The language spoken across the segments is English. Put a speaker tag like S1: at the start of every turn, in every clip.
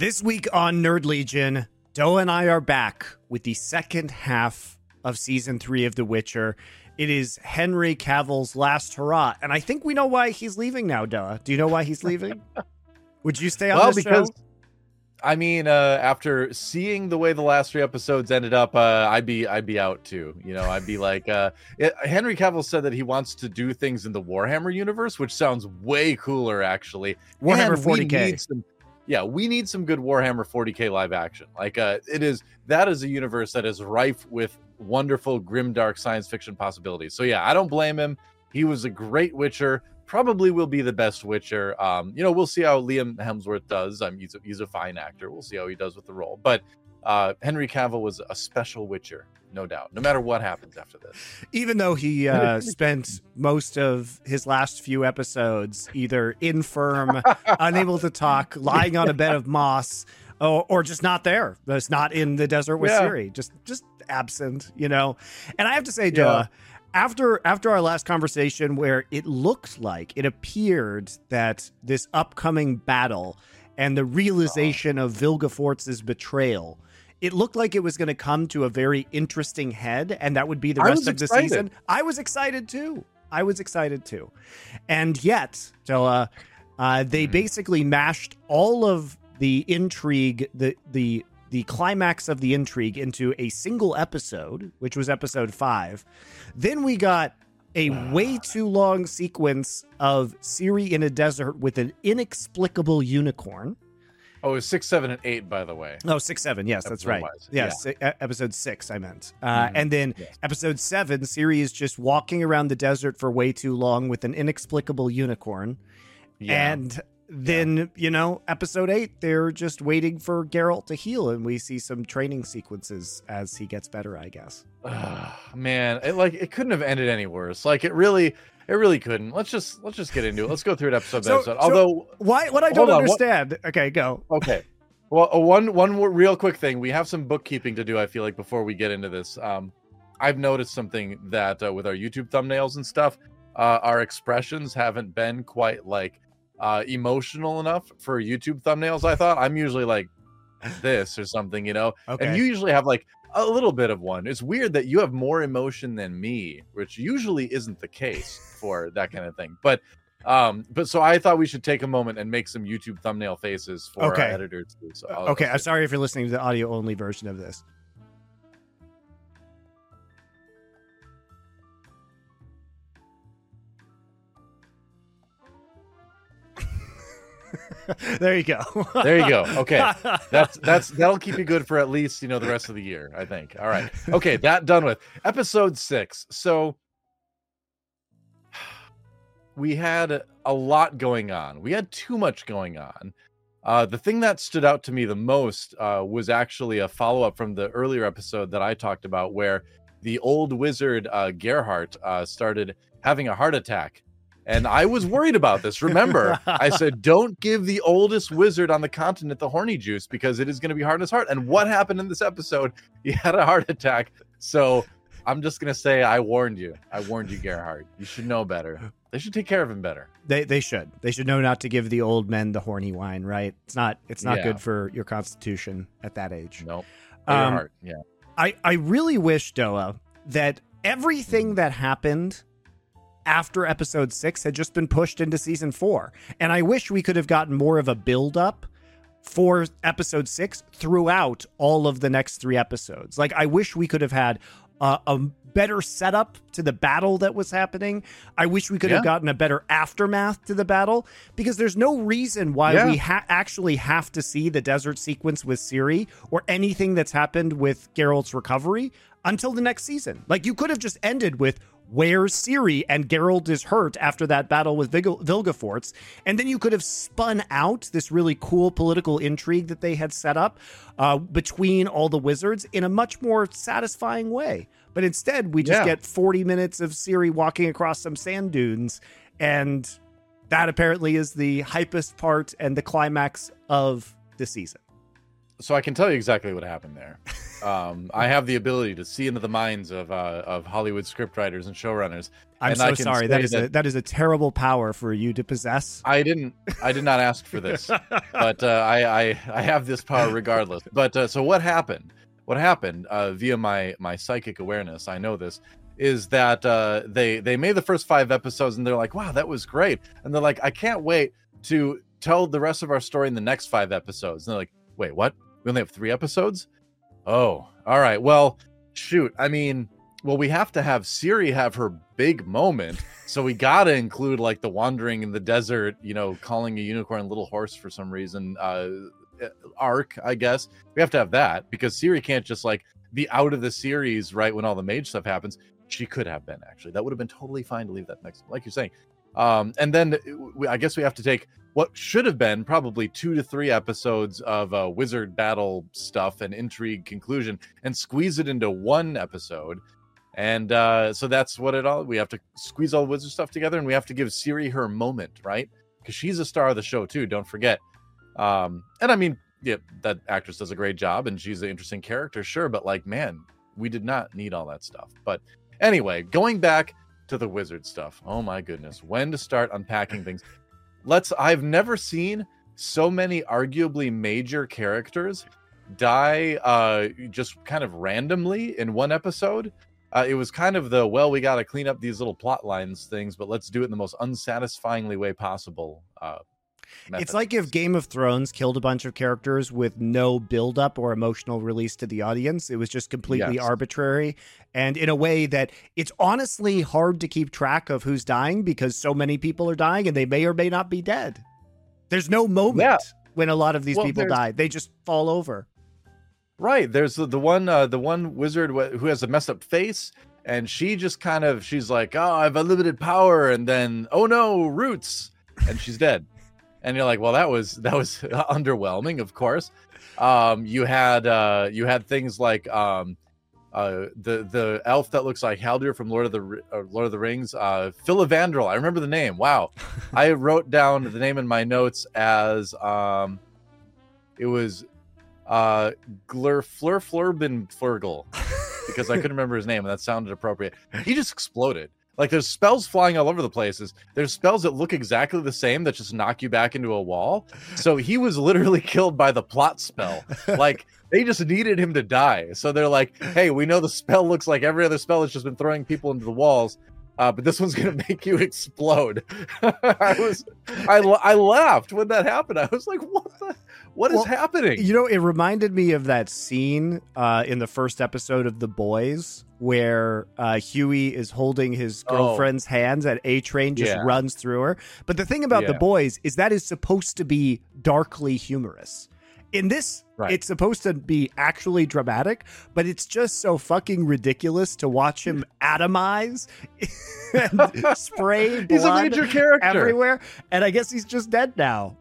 S1: This week on Nerd Legion, Doe and I are back with the second half of season three of The Witcher. It is Henry Cavill's last hurrah, and I think we know why he's leaving now. Doa, do you know why he's leaving? Would you stay on
S2: well, because
S1: show?
S2: I mean, uh, after seeing the way the last three episodes ended up, uh, I'd be I'd be out too. You know, I'd be like, uh, it, Henry Cavill said that he wants to do things in the Warhammer universe, which sounds way cooler, actually.
S1: Warhammer
S2: And
S1: 40K.
S2: need some- yeah, we need some good Warhammer 40k live action. Like, uh, it is that is a universe that is rife with wonderful, grim, dark science fiction possibilities. So yeah, I don't blame him. He was a great Witcher. Probably will be the best Witcher. Um, you know, we'll see how Liam Hemsworth does. He's a, he's a fine actor. We'll see how he does with the role. But uh, Henry Cavill was a special Witcher, no doubt. No matter what happens after this.
S1: Even though he uh, spent most of his last few episodes either infirm, unable to talk, lying on a bed of moss, or, or just not there. Just not in the desert with
S2: Yeah.
S1: Ciri. Just just absent, you know. And I have to say,
S2: Yeah.
S1: After after our last conversation, where it looked like it appeared that this upcoming battle and the realization of Vilgefortz's betrayal. It looked like it was going to come to a very interesting head, and that would be the rest of the
S2: excited.
S1: season. I was excited too. I was excited too. And yet, so uh, they
S2: Mhm.
S1: basically mashed all of the intrigue, the the the climax of the intrigue into a single episode, which was episode five. Then we got a way too long sequence of Ciri in a desert with an inexplicable unicorn.
S2: Oh, it was six, seven, and eight, by the way.
S1: Oh, six, seven. Yes, that's right. Yes, e- episode six, I meant. Uh,
S2: Mhm.
S1: And then
S2: Yes.
S1: episode seven, Ciri is just walking around the desert for way too long with an inexplicable unicorn.
S2: Yeah.
S1: And then, you know, episode eight, they're just waiting for Geralt to heal, and we see some training sequences as he gets better, I guess.
S2: Ugh, man, it like it couldn't have ended any worse. Like it really, it really couldn't. Let's just let's just get into it. Let's go through it episode by
S1: So-
S2: episode.
S1: so-
S2: Although,
S1: Why? What I don't
S2: on, what-
S1: understand. Okay, go.
S2: okay, well, uh, one one more real quick thing. We have some bookkeeping to do. I feel like before we get into this, um, I've noticed something that uh, with our YouTube thumbnails and stuff, uh, our expressions haven't been quite like uh, emotional enough for YouTube thumbnails. I thought I'm usually like this or something, you know.
S1: Okay.
S2: And you usually have like a little bit of one. It's weird that you have more emotion than me, which usually isn't the case for that kind of thing. But um, but so I thought we should take a moment and make some YouTube thumbnail faces for
S1: Okay.
S2: our editors. Too. So I'll-
S1: okay, I'm sorry if you're listening to the audio only version of this. there you go.
S2: There you go. Okay. That's that's that'll keep you good for at least you know the rest of the year. I think. All right. Okay. That done with episode six. So we had a lot going on. We had too much going on. Uh, the thing that stood out to me the most uh, was actually a follow up from the earlier episode that I talked about, where the old wizard uh, Gerhart uh, started having a heart attack. And I was worried about this. Remember, I said, don't give the oldest wizard on the continent the horny juice because it is going to be hard in his heart. And what happened in this episode? He had a heart attack. So I'm just going to say, I warned you. I warned you, Gerhart. You should know better. They should take care of him better.
S1: They they should. They should know not to give the old men the horny wine, right? It's not it's not
S2: Yeah.
S1: good for your constitution at that age.
S2: No.
S1: Um,
S2: heart. Yeah.
S1: I I really wish Doa that everything that happened after episode 6 had just been pushed into season 4. And I wish we could have gotten more of a build up for episode 6 throughout all of the next 3 episodes. Like I wish we could have had uh, a better setup to the battle that was happening. I wish we could have gotten a better aftermath to the battle because there's no reason why
S2: Yeah.
S1: we ha- actually have to see the desert sequence with Ciri or anything that's happened with Geralt's recovery until the next season. Like you could have just ended with where's Ciri and Geralt is hurt after that battle with Vigil- Vilgefortz, and then you could have spun out this really cool political intrigue that they had set up uh, between all the wizards in a much more satisfying way. But instead, we just
S2: Yeah.
S1: get 40 minutes of Ciri walking across some sand dunes, and that apparently is the hypest part and the climax of the season.
S2: So I can tell you exactly what happened there. Um, I have the ability to see into the minds of uh, of Hollywood scriptwriters and showrunners.
S1: I'm
S2: and
S1: so
S2: I can
S1: sorry. that, a that is a terrible power for you to possess.
S2: I didn't. I did not ask for this, but uh, I, I I have this power regardless. But uh, so what happened? What happened uh, via my my psychic awareness? I know this is that uh, they they made the first five episodes and they're like, wow, that was great, and they're like, I can't wait to tell the rest of our story in the next five episodes. And they're like, wait, what? We only have three episodes? Oh, all right. Well, shoot. I mean, well, we have to have Ciri have her big moment. So we got to include like the wandering in the desert, you know, calling a unicorn little horse for some reason, uh, arc, I guess. We have to have that because Ciri can't just like be out of the series right when all the mage stuff happens. She could have been actually. That would have been totally fine to leave that next, like you're saying. Um, and then we, I guess we have to take what should have been probably two to three episodes of uh, wizard battle stuff and intrigue conclusion and squeeze it into one episode. And uh, so that's what it all we have to squeeze all wizard stuff together and we have to give Ciri her moment, right? Because she's a star of the show too, don't forget. Um, and I mean, yeah, that actress does a great job and she's an interesting character, sure, but like, man, we did not need all that stuff. But anyway, going back to the wizard stuff. Oh my goodness, when to start unpacking things let's I've never seen so many arguably major characters die uh just kind of randomly in one episode. Uh, it was kind of the well, we got to clean up these little plot lines things, but let's do it in the most unsatisfyingly way possible. Uh,
S1: It's like if Game of Thrones killed a bunch of characters with no build up or emotional release to the audience. It was just completely yes. arbitrary and in a way that it's honestly hard to keep track of who's dying because so many people are dying and they may or may not be dead. There's no moment yeah. when a lot of these well, people die. They just fall over.
S2: Right. There's the, the one uh, the one wizard who has a messed up face and she just kind of she's like, "Oh, I have unlimited power." And then, "Oh no, roots." And she's dead. And you're like, "Well, that was that was underwhelming, of course." Um, you had uh, you had things like um, uh, the the elf that looks like Haldir from Lord of the uh, Lord of the Rings, uh, Filavandrel. I remember the name. Wow, I wrote down the name in my notes as um, it was uh Glur Flur Flurbin Flurgle because I couldn't remember his name and that sounded appropriate. He just exploded. Like there's spells flying all over the places. There's spells that look exactly the same that just knock you back into a wall. So he was literally killed by the plot spell. Like they just needed him to die. So they're like, "Hey, we know the spell looks like every other spell has just been throwing people into the walls uh, but this one's gonna make you explode. I was, I, I laughed when that happened. I was like, what the, what well, is happening?
S1: You know, it reminded me of that scene uh, in the first episode of The Boys where uh, Hughie is holding his oh. girlfriend's oh. hands and A Train just yeah. runs through her. But the thing about yeah. The Boys is that is supposed to be darkly humorous. In this, right. it's supposed to be actually dramatic, but it's just so fucking ridiculous to watch him atomize and spray blood he's a major character everywhere. And I guess he's just dead now.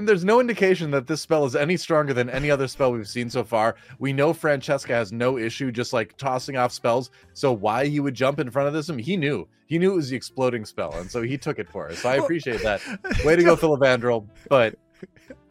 S2: And there's no indication that this spell is any stronger than any other spell we've seen so far. We know Francesca has no issue just like tossing off spells. So why he would jump in front of this? I mean, he knew. He knew it was the exploding spell, and so he took it for us. So I appreciate that. Way to go, Filavandrel. But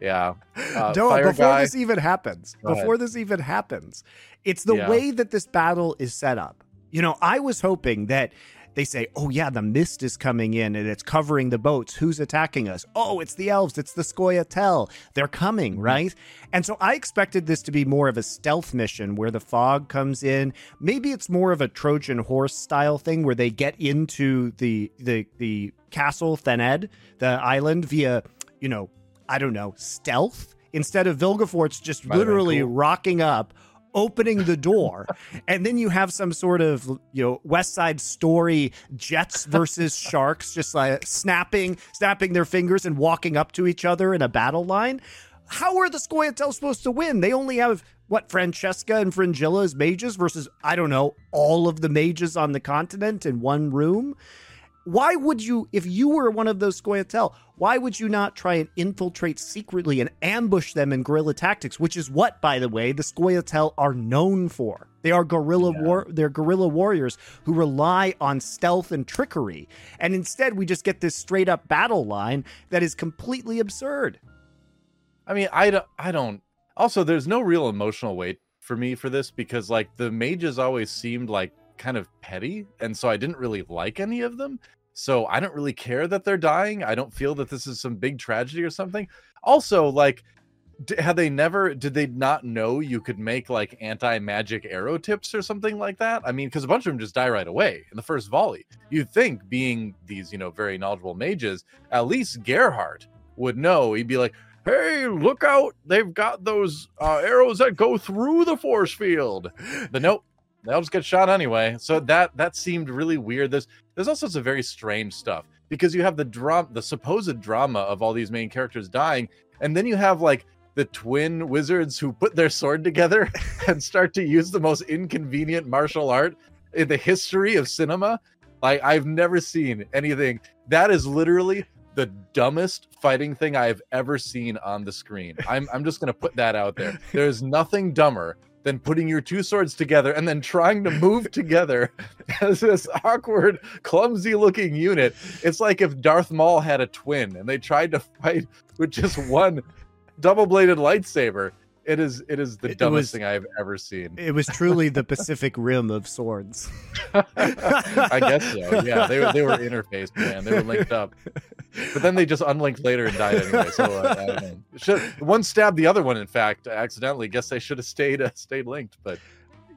S2: yeah.
S1: Uh, Don't before guy. this even happens. Go before ahead. this even happens, it's the yeah. way that this battle is set up. You know, I was hoping that they say, "Oh yeah, the mist is coming in and it's covering the boats. Who's attacking us? Oh, it's the elves. It's the Scoia'tael. They're coming, mm-hmm. right?" And so I expected this to be more of a stealth mission where the fog comes in. Maybe it's more of a Trojan horse style thing where they get into the the the castle Thanedd, the island via, you know, I don't know, stealth instead of Vilgefortz just Might literally cool. rocking up, opening the door, and then you have some sort of you know West Side Story Jets versus Sharks, just like snapping, snapping their fingers and walking up to each other in a battle line. How are the Scoia'tael supposed to win? They only have what Francesca and Fringilla as mages versus I don't know all of the mages on the continent in one room why would you, if you were one of those Scoia'tael, why would you not try and infiltrate secretly and ambush them in guerrilla tactics, which is what, by the way, the Scoia'tael are known for. They are guerrilla yeah. war, they're guerrilla warriors who rely on stealth and trickery. And instead, we just get this straight up battle line that is completely absurd.
S2: I mean, I don't, I don't. Also, there's no real emotional weight for me for this because like the mages always seemed like kind of petty, and so I didn't really like any of them. So I don't really care that they're dying. I don't feel that this is some big tragedy or something. Also, like had they never did they not know you could make like anti-magic arrow tips or something like that i mean because a bunch of them just die right away in the first volley you'd think being these you know very knowledgeable mages at least gerhart would know he'd be like hey look out they've got those uh, arrows that go through the force field but nope they'll just get shot anyway so that that seemed really weird there's there's all sorts of very strange stuff because you have the drama the supposed drama of all these main characters dying and then you have like the twin wizards who put their sword together and start to use the most inconvenient martial art in the history of cinema. Like I've never seen anything that is literally the dumbest fighting thing I've ever seen on the screen. I'm I'm just gonna put that out there. There's nothing dumber than putting your two swords together and then trying to move together as this awkward, clumsy looking unit. It's like if Darth Maul had a twin and they tried to fight with just one double bladed lightsaber. It is it is the
S1: It
S2: dumbest
S1: was-
S2: thing I've ever seen.
S1: It was truly the Pacific Rim of swords.
S2: I guess so. Yeah, they they were interfaced, man. They were linked up, but then they just unlinked later and died anyway. So uh. Should, one stabbed the other one. In fact, accidentally. Guess they should have stayed uh, stayed linked. But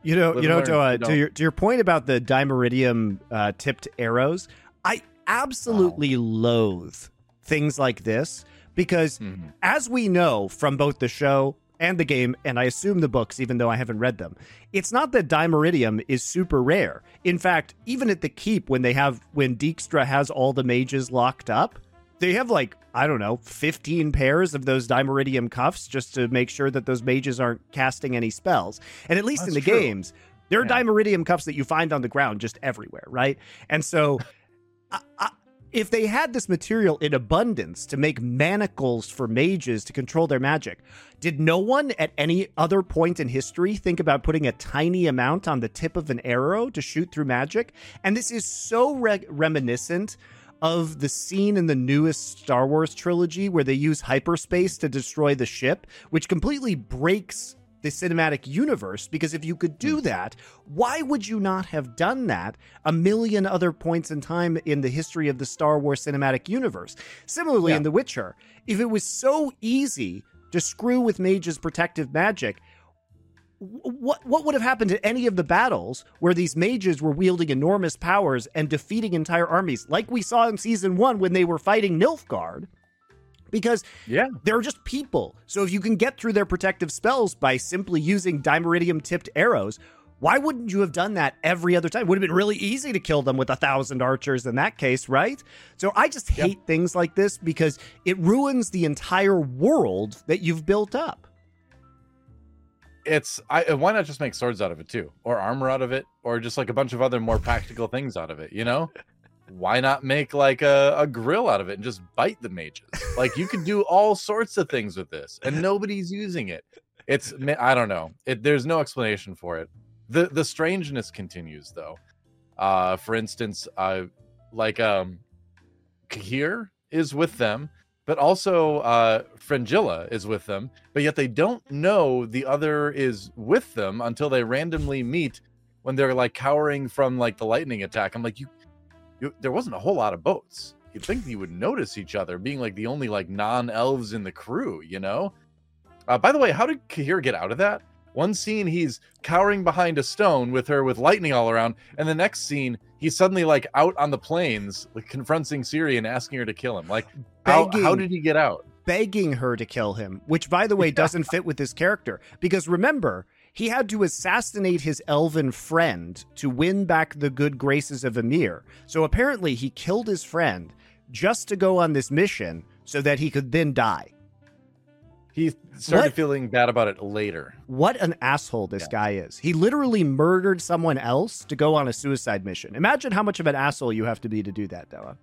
S1: You know, you know, to, uh, to your to your point about the dimeridium uh, tipped arrows, I absolutely loathe things like this because,
S2: mhm.
S1: as we know from both the show and the game, and I assume the books, even though I haven't read them, it's not that dimeridium is super rare. In fact, even at the keep, when they have when Dijkstra has all the mages locked up, they have like I don't know, fifteen pairs of those dimeridium cuffs just to make sure that those mages aren't casting any spells. And at least in the
S2: true.
S1: games, there are
S2: Yeah.
S1: dimeridium cuffs that you find on the ground just everywhere, right? And so, I, I, if they had this material in abundance to make manacles for mages to control their magic, did no one at any other point in history think about putting a tiny amount on the tip of an arrow to shoot through magic? And this is so re- reminiscent of the scene in the newest Star Wars trilogy where they use hyperspace to destroy the ship, which completely breaks the cinematic universe because if you could do hmm. that, why would you not have done that a million other points in time in the history of the Star Wars cinematic universe? Similarly,
S2: Yeah.
S1: in The Witcher, if it was so easy to screw with Mage's protective magic, what what would have happened to any of the battles where these mages were wielding enormous powers and defeating entire armies, like we saw in season one when they were fighting Nilfgaard? Because
S2: yeah,
S1: they're just people. So if you can get through their protective spells by simply using dimeridium tipped arrows, why wouldn't you have done that every other time? It would have been really easy to kill them with a thousand archers in that case, right? So I just
S2: Yep.
S1: hate things like this because it ruins the entire world that you've built up.
S2: It's I why not just make swords out of it too, or armor out of it, or just like a bunch of other more practical things out of it. You know, why not make like a, a grill out of it and just bite the mages? Like you could do all sorts of things with this, and nobody's using it. It's I don't know. It, there's no explanation for it. the The strangeness continues though. Uh, for instance, uh, like um, Cahir is with them, but also uh, Fringilla is with them, but yet they don't know the other is with them until they randomly meet when they're like cowering from like the lightning attack. I'm like, you, you there wasn't a whole lot of boats. You'd think you would notice each other being like the only like non elves in the crew, you know? Uh, by the way, how did Cahir get out of that? One scene he's cowering behind a stone with her with lightning all around, and the next scene he's suddenly like out on the plains, like confronting Ciri and asking her to kill him. Like, how, how did he get out?
S1: begging her to kill him, which, by the way, doesn't fit with his character. Because remember, he had to assassinate his elven friend to win back the good graces of Emhyr. So apparently, he killed his friend just to go on this mission so that he could then die.
S2: He started
S1: What?
S2: feeling bad about it later.
S1: What an asshole this
S2: Yeah.
S1: guy is. He literally murdered someone else to go on a suicide mission. Imagine how much of an asshole you have to be to do that, Della.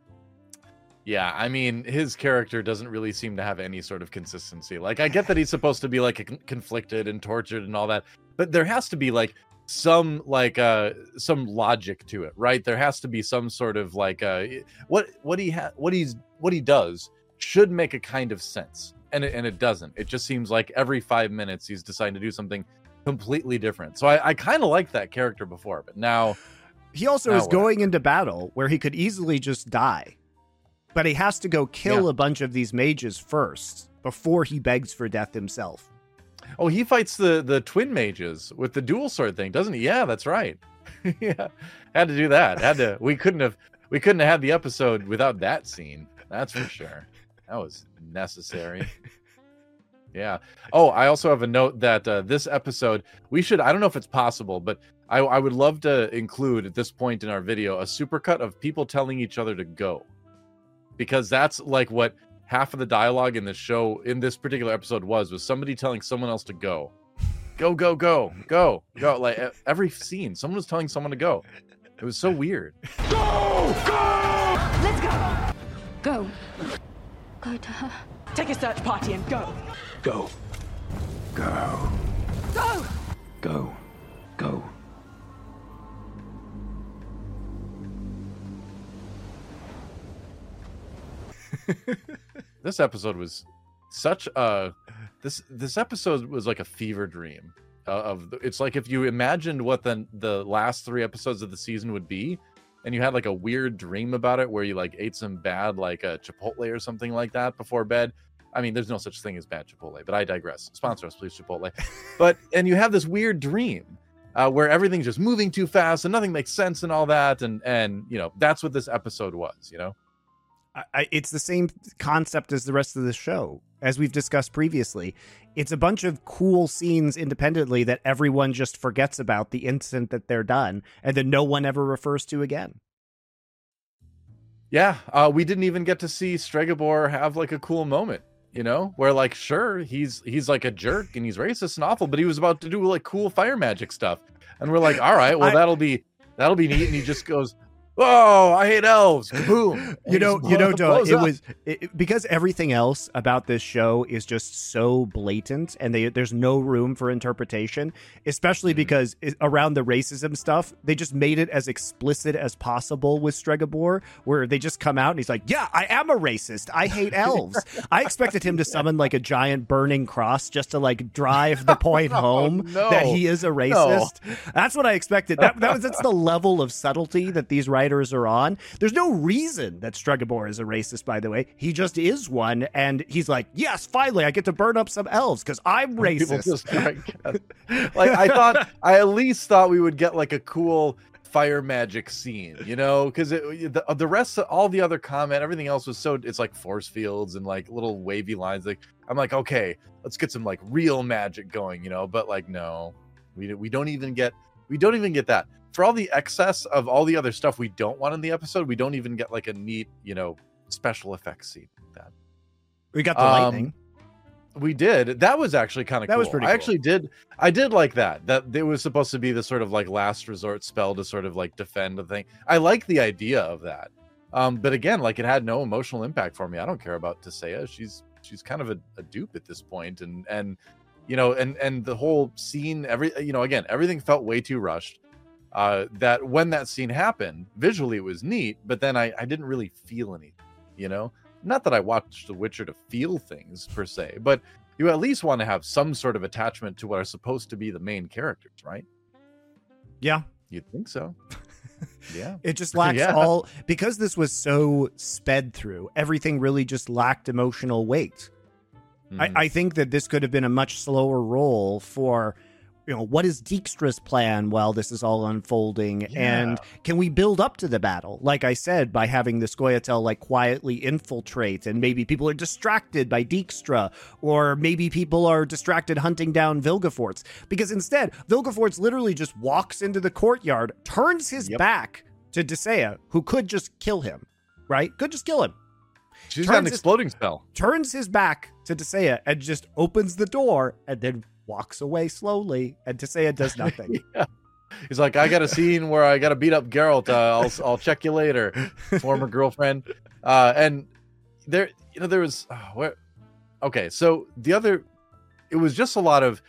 S2: Yeah, I mean, his character doesn't really seem to have any sort of consistency. Like, I get that he's supposed to be like conflicted and tortured and all that, but there has to be like some like uh some logic to it, right? There has to be some sort of like uh what what he ha- what he's what he does should make a kind of sense, and it, and it doesn't. It just seems like every five minutes he's deciding to do something completely different. So I, I kind of liked that character before, but now
S1: he also
S2: Now
S1: is
S2: what?
S1: going into battle where he could easily just die, but he has to go kill
S2: Yeah.
S1: a bunch of these mages first before he begs for death himself.
S2: oh he fights the the twin mages with the dual sword thing, doesn't he? Yeah, that's right. yeah, had to do that. Had to. We couldn't have we couldn't have had the episode without that scene. That's for sure. That was necessary. Yeah. Oh, I also have a note that uh, this episode we should. I don't know if it's possible, but I, I would love to include at this point in our video a supercut of people telling each other to go, because that's like what half of the dialogue in this show in this particular episode was was somebody telling someone else to go, go, go, go, go, go. Like every scene, someone was telling someone to go. It was so weird.
S3: Go go let's go.
S4: Go. Go to her.
S3: Take a search party and go.
S5: Go. Go.
S3: Go.
S5: Go. Go.
S2: this episode was such a this this episode was like a fever dream uh, of it's like if you imagined what the the last three episodes of the season would be and you had like a weird dream about it where you like ate some bad like a chipotle or something like that before bed? I mean there's no such thing as bad chipotle but i digress. Sponsor us please chipotle. But and you have this weird dream uh, where everything's just moving too fast and nothing makes sense and all that and and you know that's what this episode was you know?
S1: I, I, it's the same concept as the rest of the show. As we've discussed previously, it's a bunch of cool scenes independently that everyone just forgets about the instant that they're done, and then no one ever refers to again.
S2: Yeah, uh, we didn't even get to see Stregobor have like a cool moment, you know, where like sure he's he's like a jerk and he's racist and awful, but he was about to do like cool fire magic stuff, and we're like, all right, well
S1: I-
S2: that'll be that'll be neat, and he just goes, "Oh, I hate elves!" Boom.
S1: You know, you know, Joe, it was it, because everything else about this show is just so blatant, and they, there's no room for interpretation. Especially
S2: Mhm.
S1: because it, around the racism stuff, they just made it as explicit as possible with Stregobor, where they just come out and he's like, "Yeah, I am a racist. I hate elves." I expected him to summon like a giant burning cross just to like drive the point
S2: Oh,
S1: home
S2: no.
S1: that he is a racist. That's what I expected. That, that was that's the level of subtlety that these writers are on. There's no reason that Stregobor is a racist, by the way. He just is one, and he's like, yes, finally, I get to burn up some elves because I'm racist.
S2: just like, uh, like I thought, I at least thought we would get like a cool fire magic scene, you know, because the the rest of all the other comment, everything else was so it's like force fields and like little wavy lines. Like I'm like, okay, let's get some like real magic going, you know. But like, no, we we don't even get we don't even get that for all the excess of all the other stuff we don't want in the episode. We don't even get like a neat, you know, special effects scene. like That
S1: we got the
S2: Um,
S1: lightning.
S2: we did. That was actually kind of
S1: That
S2: cool.
S1: was pretty
S2: I
S1: cool.
S2: actually did. I did like that. That it was supposed to be the sort of like last resort spell to sort of like defend the thing. I like the idea of that. Um, but again, like it had no emotional impact for me. I don't care about Tissaia. She's she's kind of a, a dupe at this point, and and you know, and and the whole scene, every you know, again, everything felt way too rushed. Uh, that when that scene happened, visually it was neat, but then I I didn't really feel anything. You know, not that I watched The Witcher to feel things per se, but you at least want to have some sort of attachment to what are supposed to be the main characters, right?
S1: Yeah,
S2: You'd think so. yeah.
S1: It just lacks
S2: Yeah.
S1: all because this was so sped through. Everything really just lacked emotional weight.
S2: Mhm.
S1: I, I think that this could have been a much slower role for, you know, what is Dijkstra's plan while this is all unfolding, and can we build up to the battle? Like I said, by having the Scoia'tael like quietly infiltrate, and maybe people are distracted by Dijkstra, or maybe people are distracted hunting down Vilgefortz, because instead Vilgefortz literally just walks into the courtyard, turns his
S2: Yep.
S1: back to Tissaia, who could just kill him, right? Could just kill him
S2: She's got an
S1: turns his-
S2: exploding spell.
S1: turns his back to Tissaia and just opens the door and then walks away slowly and Tissaia does nothing.
S2: yeah. He's like, I got a scene where I got to beat up Geralt. Uh, I'll I'll check you later, former girlfriend. Uh, and there, you know, there was oh, where. Okay, so the other, it was just a lot of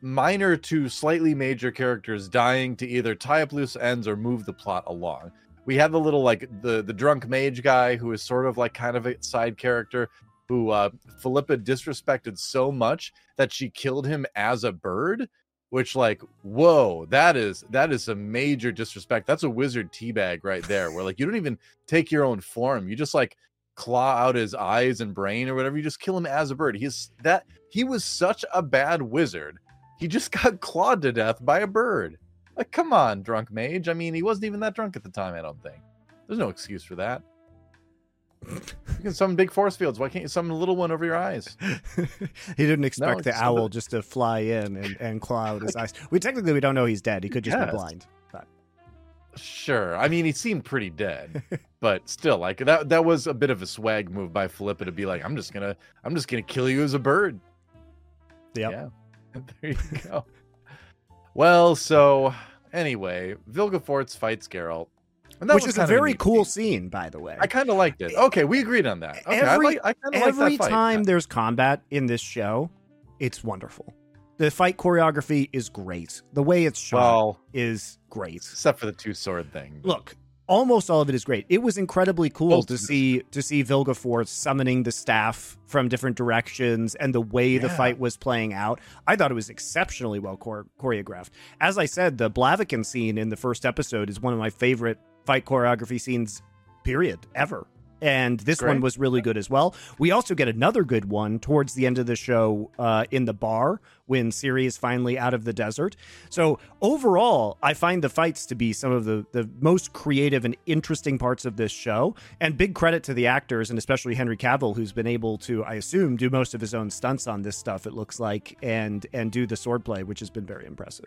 S2: minor to slightly major characters dying to either tie up loose ends or move the plot along. We had the little like the the drunk mage guy who is sort of like kind of a side character who uh Philippa disrespected so much that she killed him as a bird which like whoa that is that is a major disrespect. That's a wizard teabag right there where like you don't even take your own form. You just like claw out his eyes and brain or whatever. You just kill him as a bird. He's that he was such a bad wizard. He just got clawed to death by a bird. Like come on drunk mage. I mean he wasn't even that drunk at the time i don't think. There's no excuse for that you can summon big force fields why can't you summon a little one over your eyes
S1: he didn't expect the owl
S2: somebody-
S1: just to fly in and, and claw out his eyes. We technically we don't know he's dead. He could just
S2: Yes.
S1: be blind. But
S2: Sure. I mean, he seemed pretty dead, but still, like that that was a bit of a swag move by Philippa to be like, I'm just gonna I'm just gonna kill you as a bird.
S1: Yep.
S2: Yeah. there you go. well, so anyway, Vilgefortz fights Geralt. And that
S1: which
S2: was
S1: is a very cool
S2: scene.
S1: scene, by the way.
S2: I kind of liked it. Okay, we agreed on that. Okay,
S1: Every-
S2: I, like, I kind of
S1: Every
S2: that fight.
S1: time there's combat in this show, it's wonderful. The fight choreography is great. The way it's shot
S2: Well,
S1: is great.
S2: except for the two sword thing.
S1: Look, almost all of it is great. It was incredibly cool to
S2: of it is
S1: see to see Vilgefortz summoning the staff from different directions and the way the fight was playing out. I thought it was exceptionally well chore- choreographed. As I said, the Blaviken scene in the first episode is one of my favorite fight choreography scenes, period, ever. And this one was really good as well. We also get another good one towards the end of the show uh, in the bar when Ciri is finally out of the desert. So overall, I find the fights to be some of the, the most creative and interesting parts of this show. And big credit to the actors and especially Henry Cavill, who's been able to, I assume, do most of his own stunts on this stuff. It looks like, and and do the swordplay, which has been very impressive.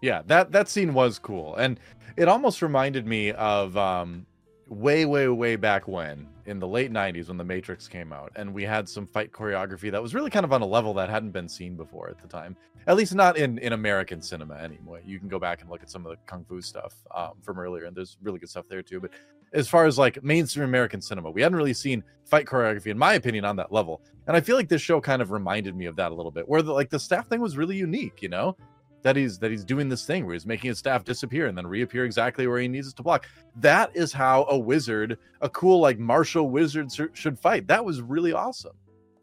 S2: Yeah that that scene was cool. And it almost reminded me of um way way way back when in the late 90s when the matrix came out and we had some fight choreography that was really kind of on a level that hadn't been seen before at the time. At least not in in american cinema anyway you can go back and look at some of the kung fu stuff um, from earlier and there's really good stuff there too. But as far as like mainstream american cinema we hadn't really seen fight choreography in my opinion on that level. And i feel like this show kind of reminded me of that a little bit where the like the staff thing was really unique you know that he's that he's doing this thing where he's making his staff disappear and then reappear exactly where he needs it to block. That is how a wizard, a cool like martial wizard, sh- should fight. That was really awesome.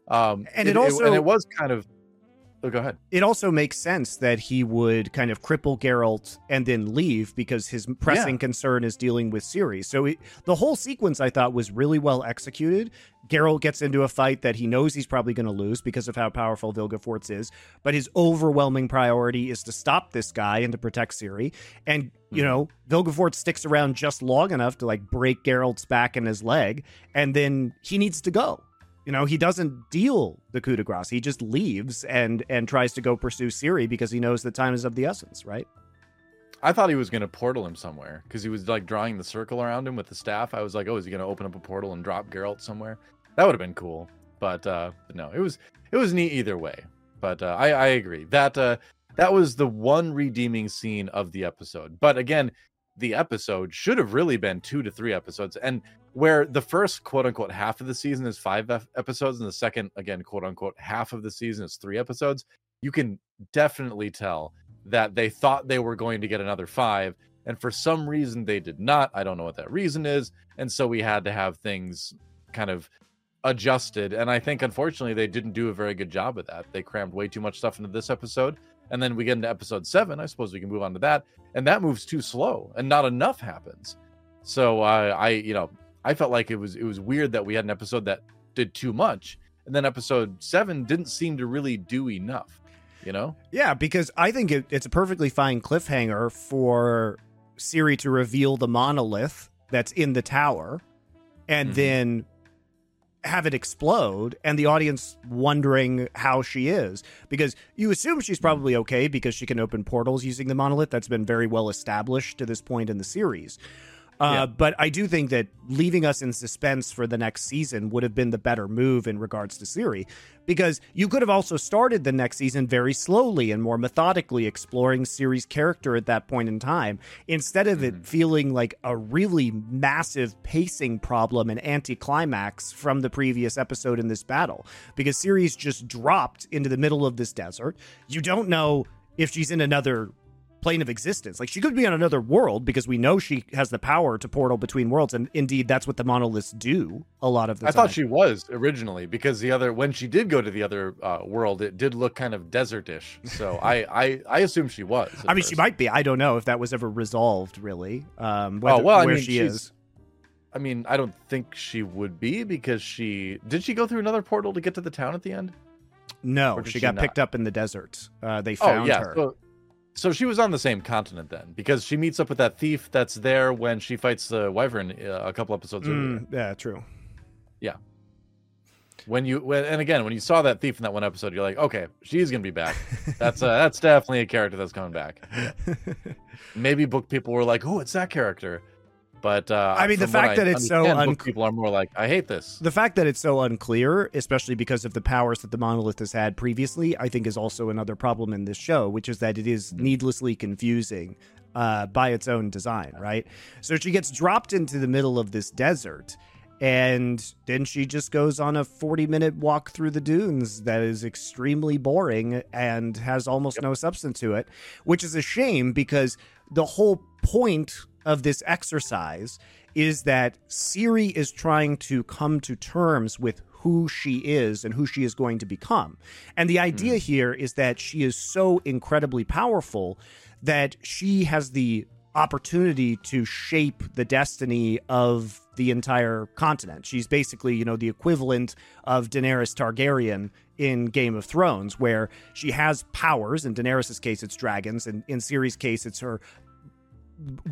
S2: Um,
S1: And it also-
S2: and it was kind of. Oh, go ahead.
S1: it also makes sense that he would kind of cripple Geralt and then leave because his pressing concern is dealing with Ciri. So it, the whole sequence I thought was really well executed. Geralt gets into a fight that he knows he's probably going to lose because of how powerful Vilgefortz is, but his overwhelming priority is to stop this guy and to protect Ciri. And you
S2: Mhm.
S1: know, Vilgefortz sticks around just long enough to like break Geralt's back and his leg, and then he needs to go. You know, he doesn't deal the coup de grace. He just leaves and and tries to go pursue Ciri because he knows that time is of the essence, right?
S2: I thought he was going to portal him somewhere because he was like drawing the circle around him with the staff. I was like, oh, is he going to open up a portal and drop Geralt somewhere? That would have been cool. But uh, no, it was it was neat either way. But uh, I I agree that uh, that was the one redeeming scene of the episode. But again, the episode should have really been two to three episodes, and where the first quote unquote half of the season is five episodes, and the second again quote unquote half of the season is three episodes. You can definitely tell that they thought they were going to get another five, and for some reason they did not. I don't know what that reason is, and so we had to have things kind of adjusted. And I think unfortunately they didn't do a very good job of that. They crammed way too much stuff into this episode, and then we get into episode seven. I suppose we can move on to that, and that moves too slow, and not enough happens. So uh, I, you know, I felt like it was it was weird that we had an episode that did too much, and then episode seven didn't seem to really do enough. You know?
S1: Yeah, because I think it, it's a perfectly fine cliffhanger for Ciri to reveal the monolith that's in the tower and
S2: Mhm.
S1: then have it explode and the audience wondering how she is. Because you assume she's probably okay because she can open portals using the monolith. That's been very well established to this point in the series uh,
S2: Yeah.
S1: but I do think that leaving us in suspense for the next season would have been the better move in regards to Ciri, because you could have also started the next season very slowly and more methodically exploring Ciri's character at that point in time, instead of it feeling like a really massive pacing problem and anticlimax from the previous episode in this battle. Because Ciri's just dropped into the middle of this desert. You don't know if she's in another plane of existence. Like she could be on another world because we know she has the power to portal between worlds, and indeed that's what the monoliths do a lot of the
S2: I
S1: time.
S2: thought she was originally because the other when she did go to the other uh, world, it did look kind of desertish. So I I I assume she was.
S1: I mean, she might be. I don't know if that was ever resolved, really. Um,
S2: Oh
S1: whether,
S2: well, I
S1: where
S2: mean,
S1: she is.
S2: I mean, I don't think she would be because she did she go through another portal to get to the town at the end?
S1: No, she
S2: she
S1: got
S2: not?
S1: picked up in the desert. Uh, they found
S2: oh yeah,
S1: her.
S2: so so she was on the same continent then because she meets up with that thief that's there when she fights the wyvern uh, a couple episodes earlier.
S1: Mm, yeah, true. Yeah.
S2: When you when, and again when you saw that thief in that one episode, you're like, okay, she's gonna be back. That's uh, that's definitely a character that's coming back. Maybe book people were like, oh, it's that character. But uh,
S1: I mean, the fact
S2: I
S1: that it's so un-
S2: people are more like, I hate this.
S1: The fact that it's so unclear, especially because of the powers that the monolith has had previously, I think is also another problem in this show, which is that it is needlessly confusing uh, by its own design, right? So she gets dropped into the middle of this desert, and then she just goes on a 40 minute walk through the dunes that is extremely boring and has almost no substance to it, which is a shame because the whole point of this exercise is that Ciri is trying to come to terms with who she is and who she is going to become. And the idea hmm. here is that she is so incredibly powerful that she has the opportunity to shape the destiny of the entire continent. She's basically, you know, the equivalent of Daenerys Targaryen in Game of Thrones, where she has powers. In Daenerys' case, it's dragons, and in Ciri's case, it's her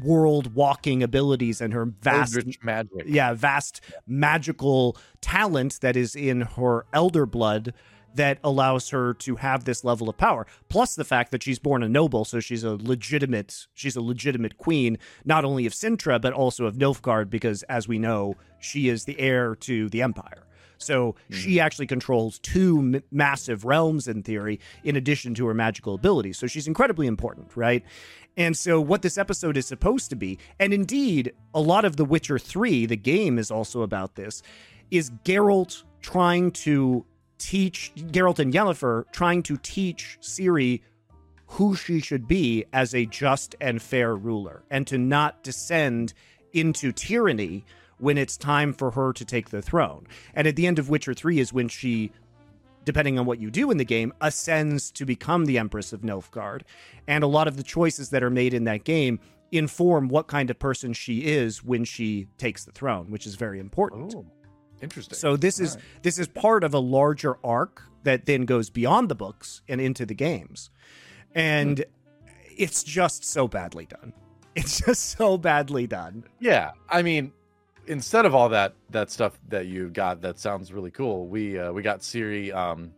S1: world walking abilities and her vast
S2: Eldritch magic.
S1: yeah, vast magical talent that is in her elder blood that allows her to have this level of power. Plus the fact that she's born a noble, so she's a legitimate she's a legitimate queen, not only of Cintra but also of Nilfgaard, because as we know, she is the heir to the empire. So hmm. she actually controls two m- massive realms in theory, in addition to her magical abilities. So she's incredibly important, right? And so, what this episode is supposed to be, and indeed, a lot of The Witcher 3, the game is also about this, is Geralt trying to teach, Geralt and Yennefer trying to teach Ciri who she should be as a just and fair ruler, and to not descend into tyranny when it's time for her to take the throne. And at the end of Witcher 3 is when she depending on what you do in the game, ascends to become the Empress of Nilfgaard. And a lot of the choices that are made in that game inform what kind of person she is when she takes the throne, which is very important.
S2: Oh, interesting.
S1: So this is
S2: All right.
S1: this is part of a larger arc that then goes beyond the books and into the games. And
S2: Hmm.
S1: it's just so badly done. It's just so badly done.
S2: Yeah, I mean, instead of all that that stuff that you got that sounds really cool, we uh, we got Ciri. Um,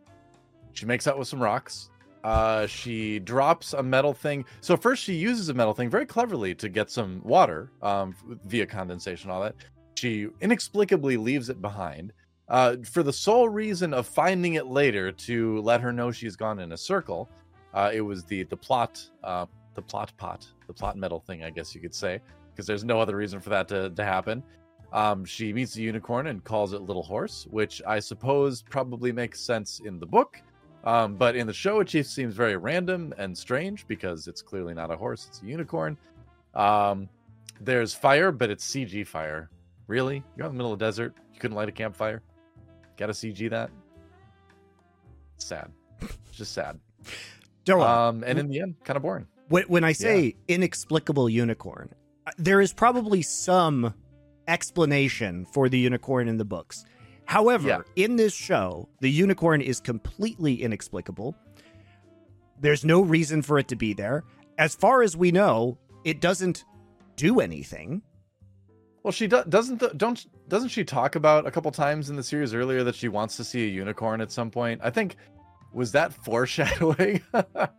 S2: she makes out with some rocks. Uh, she drops a metal thing. So first, she uses a metal thing very cleverly to get some water um, via condensation, all that. She inexplicably leaves it behind uh, for the sole reason of finding it later to let her know she's gone in a circle. Uh, it was the the plot uh, the plot pot the plot metal thing, I guess you could say, because there's no other reason for that to, to happen. Um, she meets a unicorn and calls it Little Horse, which I suppose probably makes sense in the book. Um, but in the show, it just seems very random and strange because it's clearly not a horse, it's a unicorn. Um, there's fire, but it's CG fire. Really? You're in the middle of the desert. You couldn't light a campfire? Gotta CG that? Sad. It's just sad.
S1: Don't.
S2: Um, and in the end, kind of boring.
S1: When, when I say inexplicable unicorn, uh, there is probably some explanation for the unicorn in the books. However,
S2: Yeah.
S1: in this show, the unicorn is completely inexplicable. There's no reason for it to be there. As far as we know, it doesn't do anything.
S2: Well, she do- doesn't. th- don't doesn't she talk about a couple times in the series earlier that she wants to see a unicorn at some point? I think was that foreshadowing.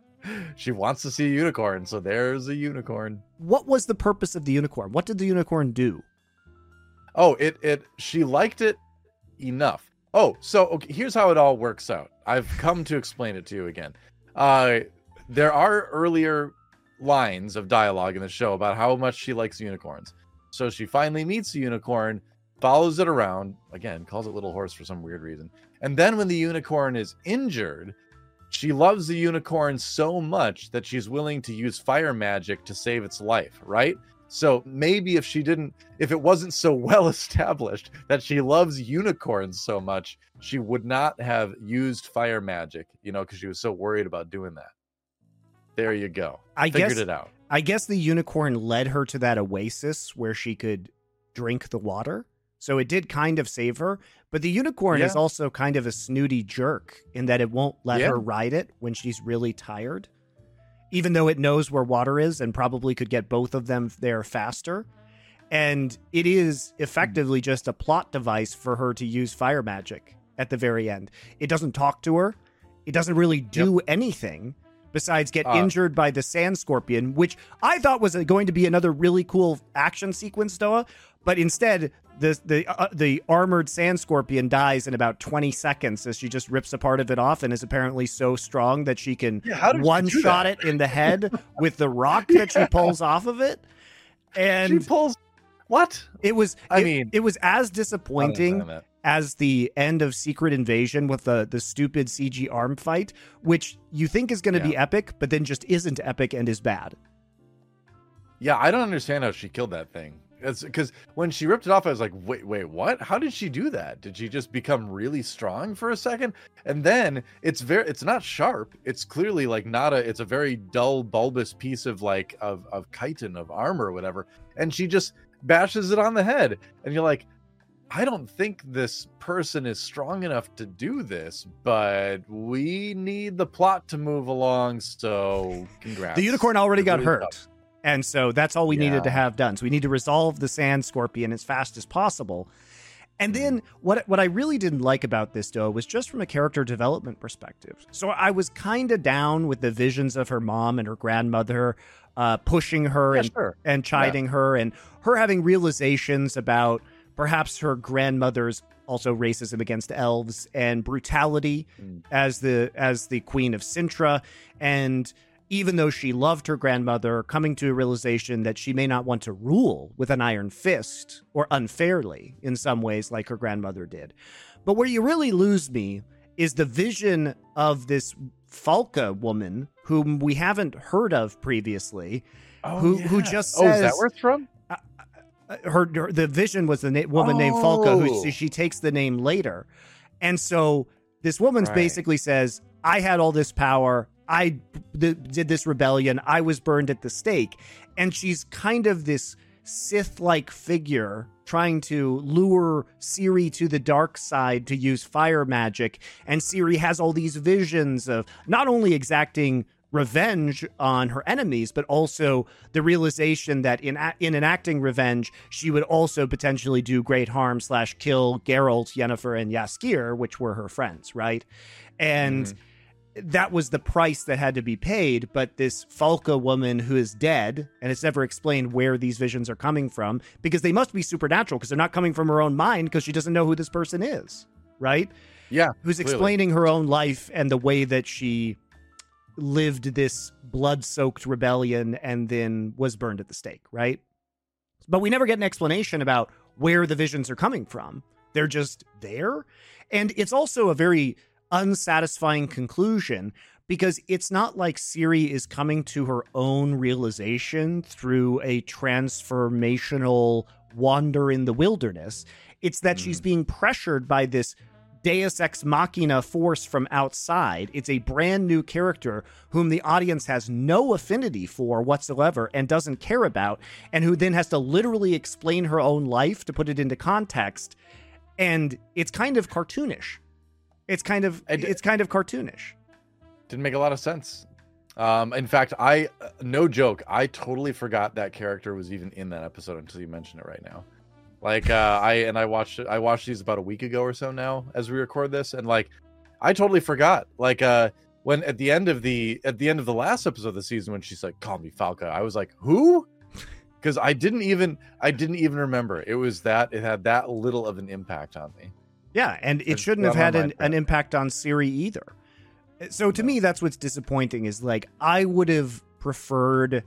S2: she wants to see a unicorn, so there's a unicorn.
S1: What was the purpose of the unicorn? What did the unicorn do?
S2: Oh, it it she liked it enough. Oh, so okay, here's how it all works out. I've come to explain it to you again. Uh there are earlier lines of dialogue in the show about how much she likes unicorns. So she finally meets a unicorn, follows it around, again, calls it little horse for some weird reason. And then when the unicorn is injured, she loves the unicorn so much that she's willing to use fire magic to save its life, right? So maybe if she didn't, if it wasn't so well established that she loves unicorns so much, she would not have used fire magic, you know, because she was so worried about doing that. There you go.
S1: I
S2: Figured
S1: guess
S2: it out.
S1: I guess the unicorn led her to that oasis where she could drink the water. So it did kind of save her. But the unicorn is also kind of a snooty jerk in that it won't let
S2: Yeah.
S1: her ride it when she's really tired, even though it knows where water is and probably could get both of them there faster. And it is effectively just a plot device for her to use fire magic at the very end. It doesn't talk to her, it doesn't really do anything besides get
S2: Uh,
S1: injured by the sand scorpion, which I thought was going to be another really cool action sequence, Noah. But instead, the the uh, the armored sand scorpion dies in about 20 seconds as she just rips a part of it off and is apparently so strong that she can
S2: Yeah, did she
S1: one shot
S2: that?
S1: it in the head with the rock that she pulls off of it. And
S2: she pulls what?
S1: it was
S2: I
S1: it-
S2: mean-
S1: it was as disappointing as the end of Secret Invasion with the the stupid CG arm fight, which you think is going to be epic, but then just isn't epic and is bad.
S2: Yeah, I don't understand how she killed that thing. It's because when she ripped it off, I was like, wait, wait, what? How did she do that? Did she just become really strong for a second? And then it's very, it's not sharp. It's clearly like not a, it's a very dull, bulbous piece of like of of chitin of armor or whatever. And she just bashes it on the head, and you're like, I don't think this person is strong enough to do this, but we need the plot to move along. So congrats.
S1: The unicorn already got hurt. And so that's all we needed to have done. So we need to resolve the sand scorpion as fast as possible. And then what what I really didn't like about this though was just from a character development perspective. So I was kind of down with the visions of her mom and her grandmother uh, pushing her
S2: Yeah,
S1: and
S2: sure.
S1: and chiding her and her having realizations about perhaps her grandmother's also racism against elves and brutality
S2: Mm.
S1: as the as the queen of Cintra and even though she loved her grandmother coming to a realization that she may not want to rule with an iron fist or unfairly in some ways like her grandmother did but where you really lose me is the vision of this Falka woman whom we haven't heard of previously who- who just says,
S2: oh, is that where it's from?
S1: uh, her, her the vision was the na- woman named Falka who
S2: Oh.
S1: she, she takes the name later. And so this woman's
S2: Right.
S1: basically says, "I had all this power. I th- did this rebellion. I was burned at the stake." And she's kind of this Sith-like figure trying to lure Ciri to the dark side to use fire magic. And Ciri has all these visions of not only exacting revenge on her enemies, but also the realization that in in enacting revenge, she would also potentially do great harm slash kill Geralt, Yennefer, and Jaskier, which were her friends, right? And mm-hmm. That was the price that had to be paid. But this Falka woman who is dead, and it's never explained where these visions are coming from, because they must be supernatural, because they're not coming from her own mind, because she doesn't know who this person is, right?
S2: Yeah,
S1: who's
S2: clearly.
S1: explaining her own life and the way that she lived this blood-soaked rebellion and then was burned at the stake, right? But we never get an explanation about where the visions are coming from. They're just there. And it's also a very unsatisfying conclusion because it's not like Ciri is coming to her own realization through a transformational wander in the wilderness. It's that she's hmm. being pressured by this Deus Ex Machina force from outside. It's a brand new character whom the audience has no affinity for whatsoever and doesn't care about, and who then has to literally explain her own life to put it into context. And it's kind of cartoonish. It's kind of
S2: d-
S1: it's kind of cartoonish.
S2: didn't make a lot of sense. Um, in fact, I uh, no joke, I totally forgot that character was even in that episode until you mention it right now. Like uh, I and I watched I watched these about a week ago or so now as we record this, and like I totally forgot. Like uh, when at the end of the at the end of the last episode of the season when she's like, "Call me Falka," I was like, "Who?" Because I didn't even I didn't even remember. It was that it had that little of an impact on me.
S1: Yeah, and it shouldn't have had an, an impact on Ciri either. So to me, that's what's disappointing is like I would have preferred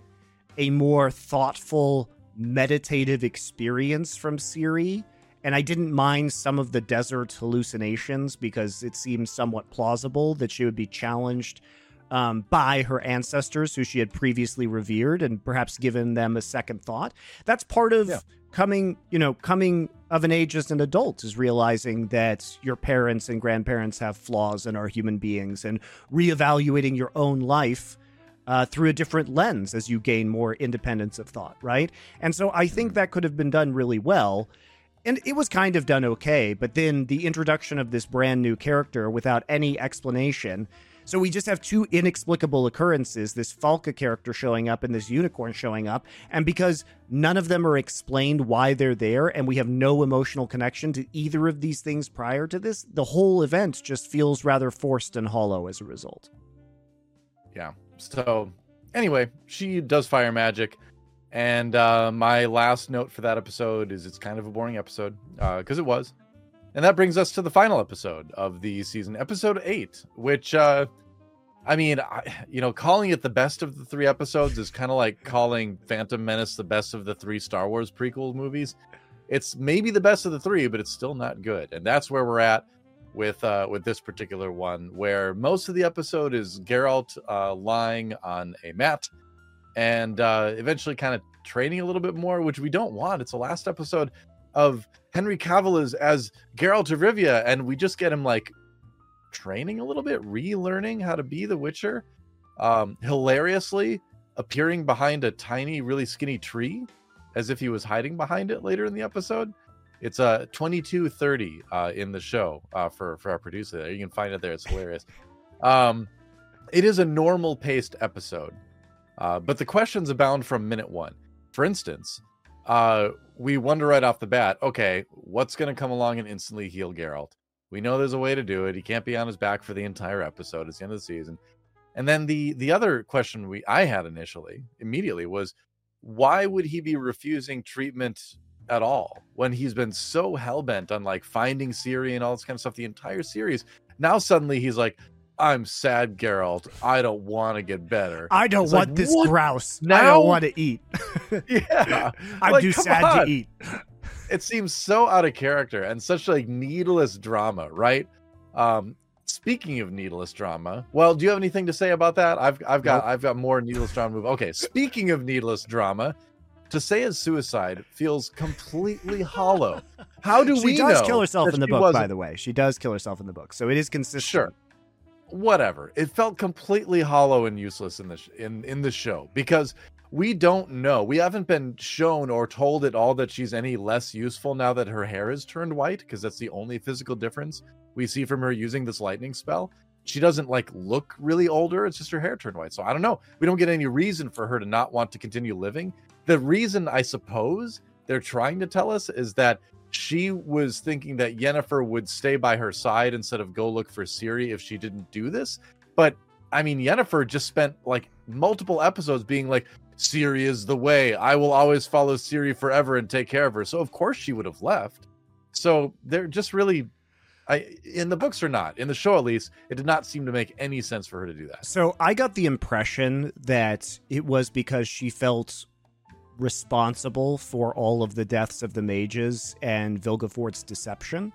S1: a more thoughtful, meditative experience from Ciri And I didn't mind some of the desert hallucinations because it seemed somewhat plausible that she would be challenged um, by her ancestors who she had previously revered and perhaps given them a second thought. That's part of
S2: Yeah.
S1: Coming, you know, coming of an age as an adult is realizing that your parents and grandparents have flaws and are human beings and reevaluating your own life uh, through a different lens as you gain more independence of thought, right? And so I think that could have been done really well. And it was kind of done okay, but then the introduction of this brand new character without any explanation. So we just have two inexplicable occurrences this Falka character showing up and this unicorn showing up. And because none of them are explained why they're there and we have no emotional connection to either of these things prior to this, the whole event just feels rather forced and hollow as a result.
S2: Yeah. So anyway, she does fire magic. And uh, my last note for that episode is it's kind of a boring episode because it was. And that brings us to the final episode of the season, episode eight, which, uh, I mean, I, you know, calling it the best of the three episodes is kind of like calling Phantom Menace the best of the three Star Wars prequel movies. It's maybe the best of the three, but it's still not good. And that's where we're at with uh, with this particular one, where most of the episode is Geralt uh, lying on a mat and uh, eventually kind of training a little bit more, which we don't want. It's the last episode of Henry Cavill is as Geralt of Rivia, and we just get him like training a little bit, relearning how to be the Witcher. Um, hilariously appearing behind a tiny, really skinny tree, as if he was hiding behind it later in the episode. It's a uh, 2230 uh, in the show uh, for for our producer there. You can find it there. It's hilarious. Um, it is a normal paced episode, uh, but the questions abound from minute one. For instance, uh, we wonder right off the bat, okay, what's going to come along and instantly heal Geralt? We know there's a way to do it. He can't be on his back for the entire episode. It's the end of the season. And then the the other question we I had initially, immediately, was why would he be refusing treatment at all when he's been so hell bent on like finding Ciri and all this kind of stuff the entire series? Now suddenly he's like, I'm sad, Geralt. I don't want to get better.
S1: I don't
S2: It's
S1: want
S2: like,
S1: this
S2: what?
S1: grouse. I don't want to eat.
S2: yeah.
S1: I'm
S2: Like,
S1: too sad
S2: on.
S1: to eat.
S2: it seems so out of character and such like needless drama, right? Um speaking of needless drama, well, do you have anything to say about that? I've I've got
S1: Nope.
S2: I've got more needless drama. Move. Okay, speaking of needless drama, to say his suicide feels completely hollow. How do
S1: she
S2: we
S1: does
S2: know
S1: kill herself in the book,
S2: wasn't-
S1: by the way. She does kill herself in the book, so it is consistent.
S2: Sure. Whatever. It felt completely hollow and useless in the sh- in in the show because we don't know. We haven't been shown or told at all that she's any less useful now that her hair is turned white because that's the only physical difference we see from her using this lightning spell. She doesn't like look really older. It's just her hair turned white. So I don't know. We don't get any reason for her to not want to continue living. The reason I suppose they're trying to tell us is that she was thinking that Yennefer would stay by her side instead of go look for Ciri if she didn't do this. But I mean, Yennefer just spent like multiple episodes being like, Ciri is the way. I will always follow Ciri forever and take care of her. So of course she would have left. So they're just really I in the books or not, in the show at least, it did not seem to make any sense for her to do that.
S1: So I got the impression that it was because she felt responsible for all of the deaths of the mages and Vilgefortz's deception.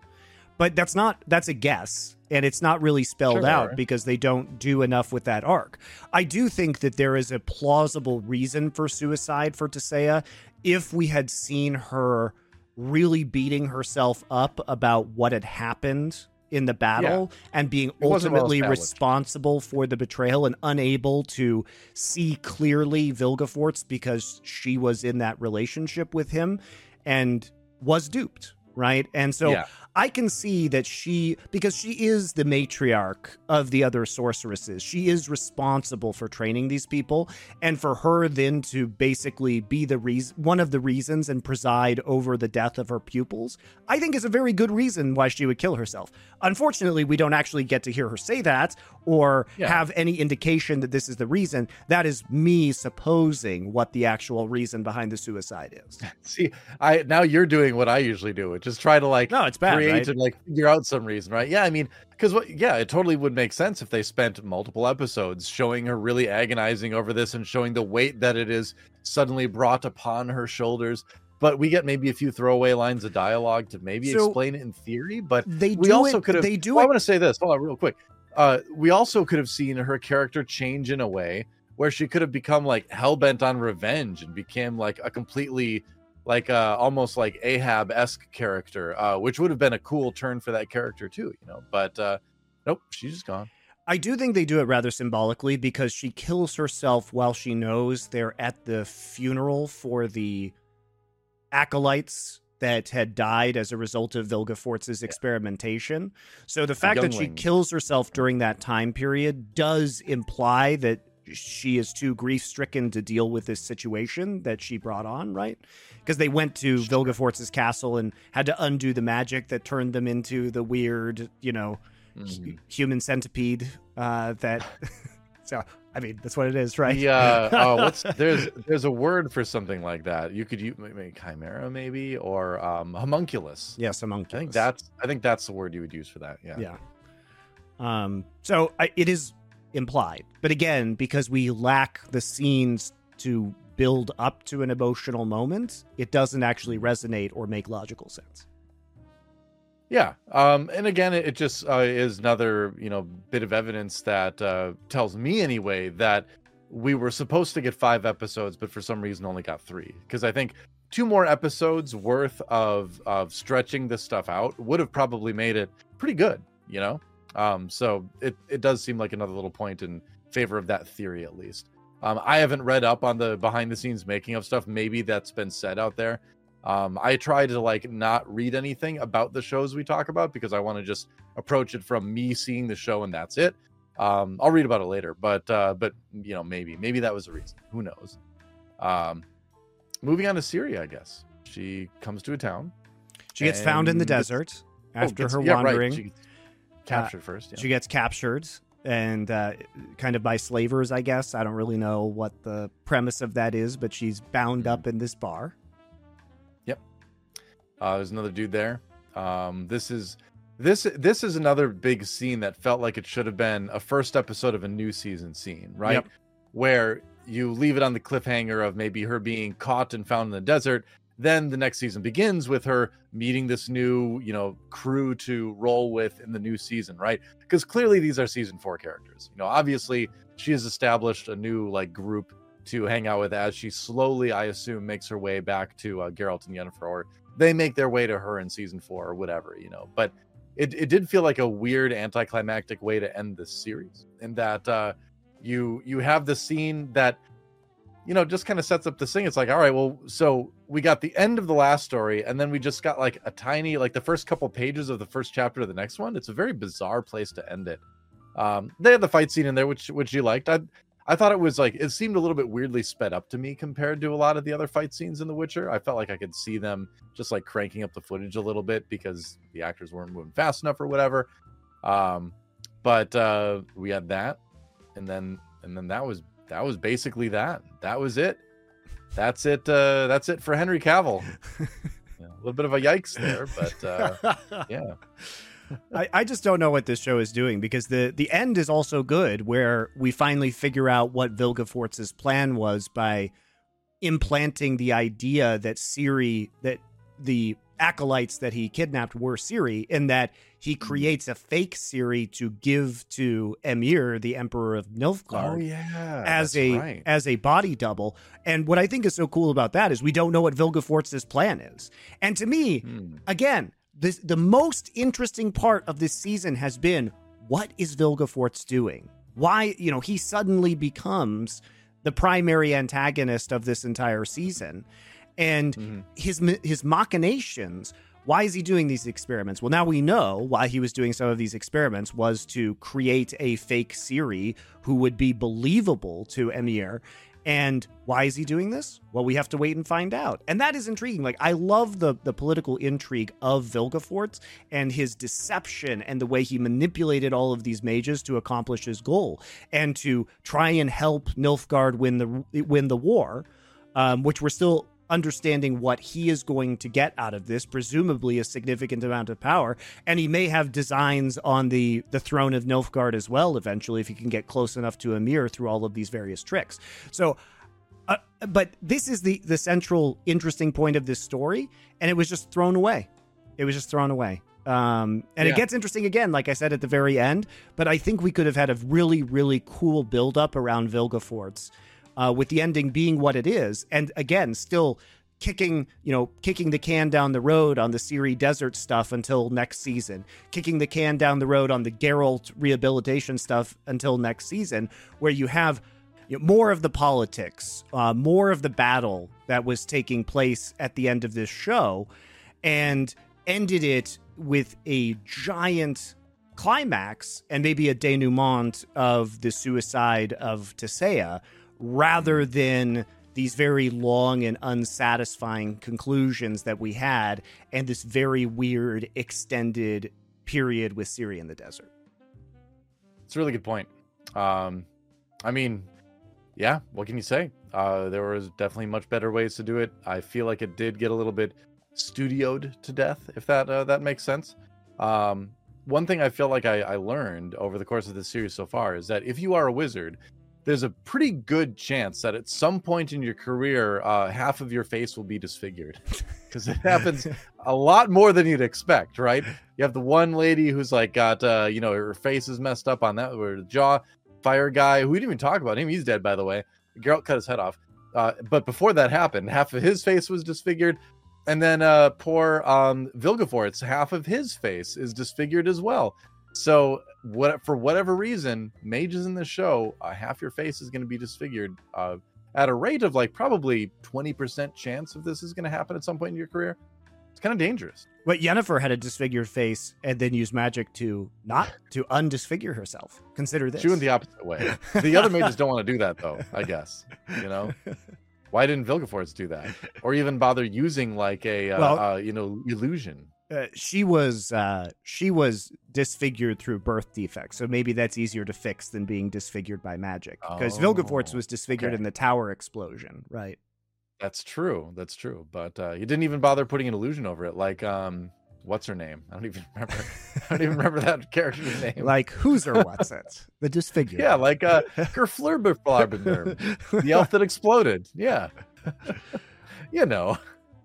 S1: But that's not that's a guess and it's not really spelled
S2: Sure.
S1: out because they don't do enough with that arc. I do think that there is a plausible reason for suicide for Tissaia if we had seen her really beating herself up about what had happened in the battle and being
S2: It wasn't well
S1: ultimately responsible for the betrayal and unable to see clearly Vilgefortz because she was in that relationship with him and was duped, right? And so
S2: Yeah.
S1: I can see that she, because she is the matriarch of the other sorceresses, she is responsible for training these people. And for her then to basically be the reason, one of the reasons and preside over the death of her pupils, I think is a very good reason why she would kill herself. Unfortunately, we don't actually get to hear her say that or
S2: Yeah.
S1: have any indication that this is the reason. That is me supposing what the actual reason behind the suicide is.
S2: See, I now you're doing what I usually do, which is try to like
S1: No, it's bad,
S2: create
S1: right?
S2: and like figure out some reason, right? Yeah, I mean, because what? Yeah, it totally would make sense if they spent multiple episodes showing her really agonizing over this and showing the weight that it is suddenly brought upon her shoulders. but we get maybe a few throwaway lines of dialogue to maybe
S1: So-
S2: explain it in theory. But
S1: They
S2: we
S1: do
S2: also could have.
S1: they do
S2: well, I want to say this. Hold on, real quick. Uh, we also could have seen her character change in a way where she could have become like hell bent on revenge and became like a completely like uh almost like Ahab esque character, uh, which would have been a cool turn for that character too, you know. But uh, nope, she's just gone.
S1: I do think they do it rather symbolically because she kills herself while she knows they're at the funeral for the acolytes that had died as a result of Vilgefortz's experimentation. So the fact that she kills herself during that time period does imply that she is too grief stricken to deal with this situation that she brought on, right? Because they went to Vilgefortz's castle and had to undo the magic that turned them into the weird, you know,
S2: Mhm.
S1: hu- human centipede uh that so i mean that's what it is right
S2: The, uh, oh, what's there's there's a word for something like that. You could use maybe chimera, maybe or um, homunculus.
S1: yes among
S2: I think that's I think that's the word you would use for that. Yeah.
S1: yeah um so I, it is implied but again because we lack the scenes to build up to an emotional moment it doesn't actually resonate or make logical sense
S2: Yeah. Um, and again, it, it just uh, is another, you know, bit of evidence that uh, tells me anyway that we were supposed to get five episodes, but for some reason only got three. Because I think two more episodes worth of of stretching this stuff out would have probably made it pretty good, you know. Um, so it it does seem like another little point in favor of that theory, at least. Um, I haven't read up on the behind the scenes making of stuff. Maybe that's been said out there. Um, I try to like not read anything about the shows we talk about because I want to just approach it from me seeing the show and that's it. Um, I'll read about it later, but uh, but you know maybe maybe that was the reason. Who knows? Um, moving on to Ciri, I guess she comes to a town.
S1: she gets found in the desert
S2: Oh,
S1: after
S2: gets-
S1: her
S2: yeah, right,
S1: wandering
S2: she gets captured first. Yeah.
S1: She gets captured and uh, kind of by slavers, I guess. I don't really know what the premise of that is, but she's bound
S2: Mm-hmm.
S1: up in this bar. Yep.
S2: Uh, there's another dude there. Um, this is this this is another big scene that felt like it should have been a first episode of a new season scene, right?
S1: Yep.
S2: Where you leave it on the cliffhanger of maybe her being caught and found in the desert. Then the next season begins with her meeting this new, you know, crew to roll with in the new season, right? Because clearly these are season four characters. You know, obviously she has established a new like group to hang out with as she slowly, I assume, makes her way back to uh, Geralt and Yennefer, or they make their way to her in season four or whatever, you know. But it, it did feel like a weird anticlimactic way to end this series, in that uh, you you have the scene that you know just kind of sets up this thing. It's like, all right, well, so we got the end of the last story, and then we just got like a tiny, like the first couple pages of the first chapter of the next one. It's a very bizarre place to end it. Um, they had the fight scene in there, which which you liked. I I thought it was like it seemed a little bit weirdly sped up to me compared to a lot of the other fight scenes in The Witcher. I felt like I could see them just like cranking up the footage a little bit because the actors weren't moving fast enough or whatever. Um, but uh, we had that, and then and then that was that was basically that. That was it. That's it. Uh, that's it for Henry Cavill. Yeah, a little bit of a yikes there, but uh, yeah.
S1: I, I just don't know what this show is doing because the the end is also good where we finally figure out what Vilgefortz's plan was by implanting the idea that Ciri that the acolytes that he kidnapped were Ciri in that he
S2: Mm-hmm.
S1: creates a fake Ciri to give to Emhyr, the Emperor of Nilfgaard.
S2: Oh yeah,
S1: as a
S2: right.
S1: as a body double. And what I think is so cool about that is we don't know what Vilgefortz's plan is. And to me,
S2: Hmm.
S1: again, this the most interesting part of this season has been what is Vilgefortz doing? Why, you know, he suddenly becomes the primary antagonist of this entire season. And
S2: Mhm.
S1: his his machinations why is he doing these experiments? Well, now we know why he was doing some of these experiments was to create a fake Ciri who would be believable to Emhyr. And why is he doing this? Well, we have to wait and find out. And that is intriguing. Like I love the the political intrigue of Vilgefortz and his deception and the way he manipulated all of these mages to accomplish his goal and to try and help Nilfgaard win the win the war, um, which we're still understanding what he is going to get out of this presumably a significant amount of power and he may have designs on the the throne of Nilfgaard as well eventually if he can get close enough to Emhyr through all of these various tricks so Uh, but this is the the central interesting point of this story, and it was just thrown away. It was just thrown away. Um, and
S2: Yeah.
S1: it gets interesting again, like I said at the very end. But I think we could have had a really, really cool build up around Vilgefortz, uh, with the ending being what it is, and again, still kicking, you know, kicking the can down the road on the Ciri Desert stuff until next season, kicking the can down the road on the Geralt rehabilitation stuff until next season, where you have you know, more of the politics, uh, more of the battle that was taking place at the end of this show, and ended it with a giant climax and maybe a denouement of the suicide of Tissaia rather than these very long and unsatisfying conclusions that we had and this very weird extended period with Ciri in the desert.
S2: It's a really good point. Um, I mean, yeah, what can you say? Uh, there was definitely much better ways to do it. I feel like it did get a little bit studioed to death, if that uh, that makes sense. Um, one thing I feel like I, I learned over the course of this series so far is that if you are a wizard, there's a pretty good chance that at some point in your career, uh, half of your face will be disfigured because it happens a lot more than you'd expect, right? You have the one lady who's like got, uh, you know, her face is messed up on that, or the jaw. Fire guy, who we didn't even talk about him, he's dead, by the way. Geralt cut his head off. Uh, but before that happened, half of his face was disfigured. And then uh, poor um, Vilgefortz, half of his face is disfigured as well. So what for whatever reason, mages in the show, uh, half your face is going to be disfigured uh, at a rate of like probably 20% chance of this is going to happen at some point in your career. It's kind of dangerous.
S1: But Yennefer had a disfigured face and then used magic to not to undisfigure herself. Consider this.
S2: She went the opposite way. The other mages don't want to do that though, I guess. You know? Why didn't Vilgefortz do that? Or even bother using like a uh,
S1: Well-
S2: uh, you know, illusion?
S1: Uh, she was uh, she was disfigured through birth defects, so maybe that's easier to fix than being disfigured by magic. Because Vilgefortz
S2: Oh,
S1: was disfigured
S2: okay.
S1: in the tower explosion, right?
S2: That's true. That's true. But uh, you didn't even bother putting an illusion over it. Like, um, what's her name? I don't even remember. I don't even remember that character's name.
S1: Like who's her what's it? The disfigured.
S2: yeah, like uh, Gerflurberflarbenderm, the elf that exploded. Yeah, you know.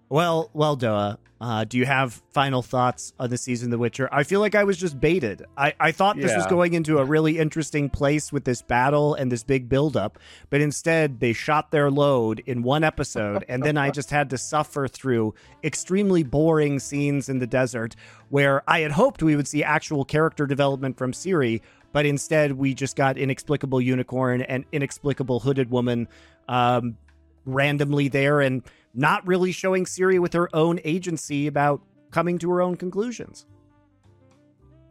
S1: Well, well, Doa, uh, do you have final thoughts on the season of The Witcher? I feel like I was just baited. I, I thought this was going into a really interesting place with this battle and this big buildup, but instead they shot their load in one episode, and then I just had to suffer through extremely boring scenes in the desert where I had hoped we would see actual character development from Ciri, but instead we just got inexplicable unicorn and inexplicable hooded woman um, randomly there and not really showing Ciri with her own agency about coming to her own conclusions.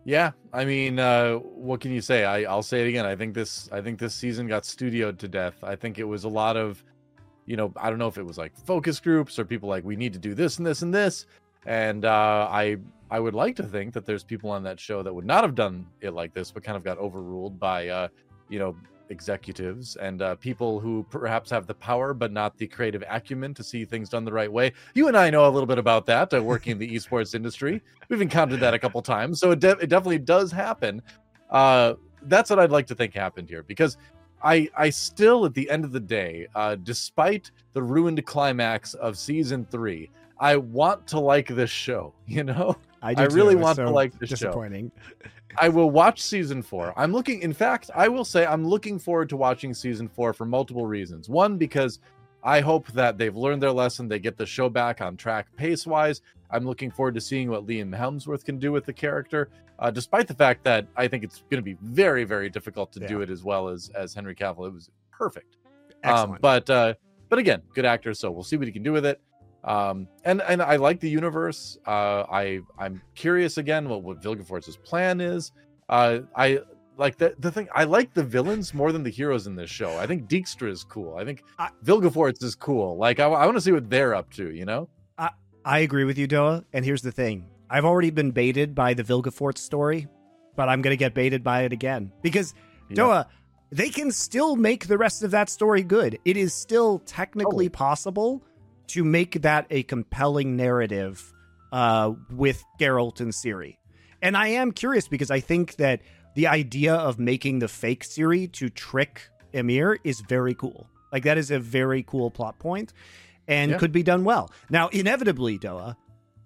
S2: Yeah, I mean, uh, what can you say? I, I'll say it again. I think this. I think this season got studioed to death. I think it was a lot of, you know, I don't know if it was like focus groups or people like we need to do this and this and this. And uh, I I would like to think that there's people on that show that would not have done it like this, but kind of got overruled by, uh, you know, executives and uh, people who perhaps have the power but not the creative acumen to see things done the right way. You and I know a little bit about that uh, working in the esports industry. We've encountered that a couple times, so it, de- it definitely does happen. Uh, that's what I'd like to think happened here because I I still at the end of the day, uh, despite the ruined climax of season three, I want to like this show. You know,
S1: I,
S2: I really want to like this show.
S1: disappointing.
S2: I will watch season four. I'm looking, in fact, I will say I'm looking forward to watching season four for multiple reasons. One, because I hope that they've learned their lesson, they get the show back on track pace wise. I'm looking forward to seeing what Liam Hemsworth can do with the character, uh, despite the fact that I think it's going to be very, very difficult to do it as well as as Henry Cavill. It was perfect.
S1: Excellent.
S2: Um, but uh, but again, good actor, so we'll see what he can do with it. Um, and and I like the universe. Uh, I I'm curious again what what Vilgefortz's plan is. Uh, I like the the thing. I like the villains more than the heroes in this show. I think Dijkstra is cool. I think
S1: I-
S2: Vilgefortz is cool. Like I, I want to see what they're up to. You know?
S1: I i agree with you, Doa. And here's the thing I've already been baited by the Vilgefortz story, but I'm going to get baited by it again. Because,
S2: Yeah.
S1: Doa, they can still make the rest of that story good. It is still technically
S2: Totally.
S1: possible to make that a compelling narrative uh, with Geralt and Ciri. And I am curious because I think that the idea of making the fake Ciri to trick Emhyr is very cool. Like that is a very cool plot point and
S2: Yeah.
S1: could be done well. Now, inevitably, Doa,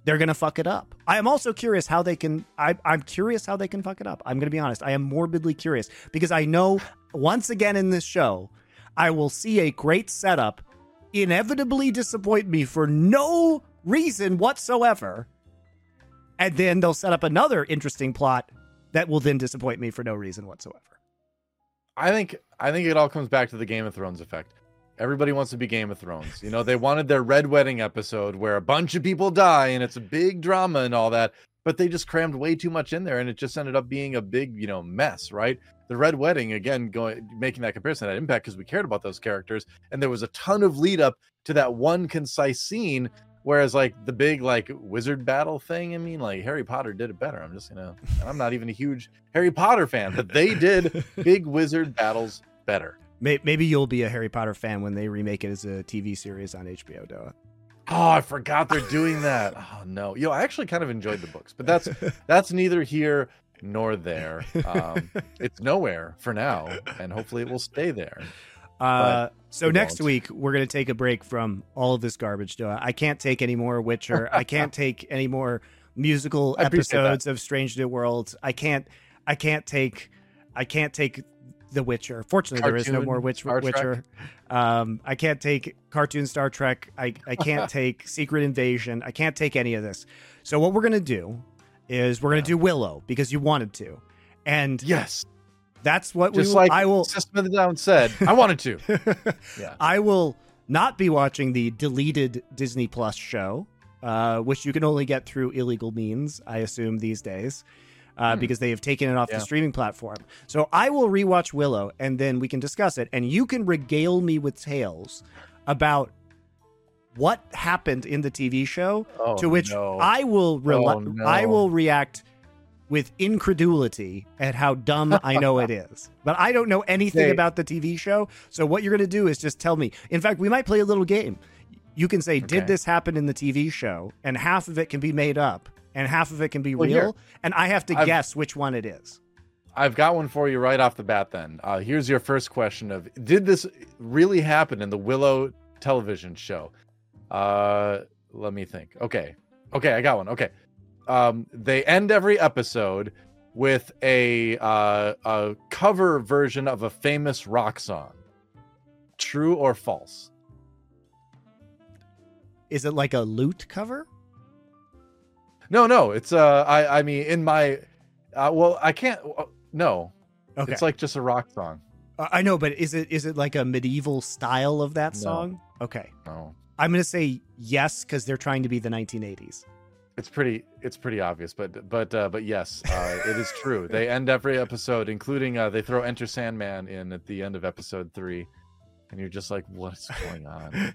S1: they're to fuck it up. I am also curious how they can. I, I'm curious how they can fuck it up. I'm to be honest. I am morbidly curious because I know once again in this show, I will see a great setup inevitably disappoint me for no reason whatsoever. And then they'll set up another interesting plot that will then disappoint me for no reason whatsoever.
S2: I think I think it all comes back to the Game of Thrones effect. Everybody wants to be Game of Thrones. You know, they wanted their Red Wedding episode where a bunch of people die and it's a big drama and all that, but they just crammed way too much in there and it just ended up being a big, you know, mess, right? The Red Wedding, again, going making that comparison had impact because we cared about those characters and there was a ton of lead up to that one concise scene. Whereas like the big like wizard battle thing, I mean, like Harry Potter did it better. I'm just gonna and I'm not even a huge Harry Potter fan, but they did big wizard battles better.
S1: Maybe you'll be a Harry Potter fan when they remake it as a TV series on HBO, Doa.
S2: Oh, I forgot they're doing that. Oh no. Yo, I actually kind of enjoyed the books, but that's that's neither here nor there. Um, it's nowhere for now, and hopefully it will stay there.
S1: Uh, so next
S2: won't.
S1: week we're gonna take a break from all of this garbage. I can't take any more Witcher. I can't take any more musical
S2: that.
S1: episodes of Strange New Worlds. I can't. I can't take. I can't take The Witcher. Fortunately, there is no more Witch,
S2: Star
S1: Witcher. Um, I can't take cartoon Star Trek. I I can't take Secret Invasion. I can't take any of this. So what we're gonna do is we're gonna do Willow because you wanted to, and
S2: Yes,
S1: that's what
S2: just
S1: we.
S2: like
S1: I will.
S2: System of the Down said, I wanted to. Yeah.
S1: I will not be watching the deleted Disney Plus show, uh, which you can only get through illegal means, I assume, these days, uh,
S2: Hmm.
S1: because they have taken it off
S2: Yeah.
S1: the streaming platform. So I will rewatch Willow and then we can discuss it, and you can regale me with tales about what happened in the TV show,
S2: Oh,
S1: to which
S2: no.
S1: I will rela-
S2: Oh, no.
S1: I will react with incredulity at how dumb I know it is. But I don't know anything about the TV show. So what you're going to do is just tell me. In fact, we might play a little game. You can say,
S2: Okay.
S1: "Did this happen in the TV show?" and half of it can be made up and half of it can be
S2: Well,
S1: real,
S2: here.
S1: and I have to
S2: I've-
S1: guess which one it is.
S2: I've got one for you right off the bat. Then uh, here's your first question: Of did this really happen in the Willow television show? Uh, let me think. Okay, okay, I got one. Okay, um, they end every episode with a uh, a cover version of a famous rock song. True or false?
S1: Is it like a lute cover?
S2: No, no. It's uh, I I mean, in my, uh, well, I can't. Uh, no,
S1: Okay.
S2: it's like just a rock song.
S1: I know, but is it is it like a medieval style of that
S2: No.
S1: song? Okay.
S2: No.
S1: I'm going to say yes cuz they're trying to be the 1980s.
S2: It's pretty. It's pretty obvious, but but uh, but yes, uh, it is true. They end every episode, including uh, they throw Enter Sandman in at the end of episode three, and you're just like, what's going on?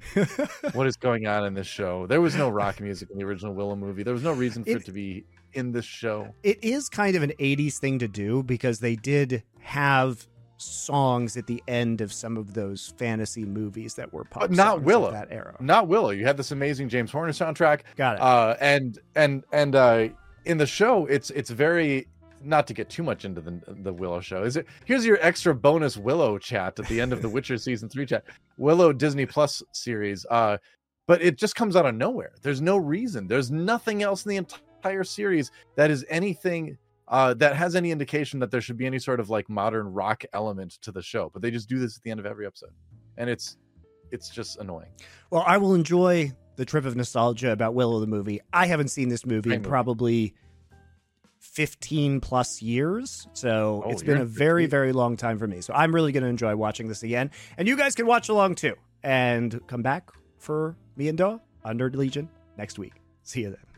S2: what is going on in this show? There was no rock music in the original Willow movie. There was no reason for
S1: It-
S2: it, to be in this show.
S1: it is kind of an 80s thing to do because they did have songs at the end of some of those fantasy movies that were pop
S2: But not Willow.
S1: that era.
S2: Not Willow. You had this amazing James Horner soundtrack,
S1: Got it.
S2: uh, and and and uh, in the show, it's it's very not to get too much into the the Willow show. Is it? Here's your extra bonus Willow chat at the end of the Witcher season three chat. Willow Disney Plus series. Uh, but it just comes out of nowhere. There's no reason. There's nothing else in the entire series that is anything. Uh, that has any indication that there should be any sort of like modern rock element to the show, but they just do this at the end of every episode, and it's it's just annoying.
S1: Well, I will enjoy the trip of nostalgia about Willow the movie. I haven't seen this movie in probably 15 plus years. So
S2: Oh,
S1: it's been a very, very long time for me. So I'm really going to enjoy watching this again. And you guys can watch along too and come back for me and Doa under Legion next week. See you then.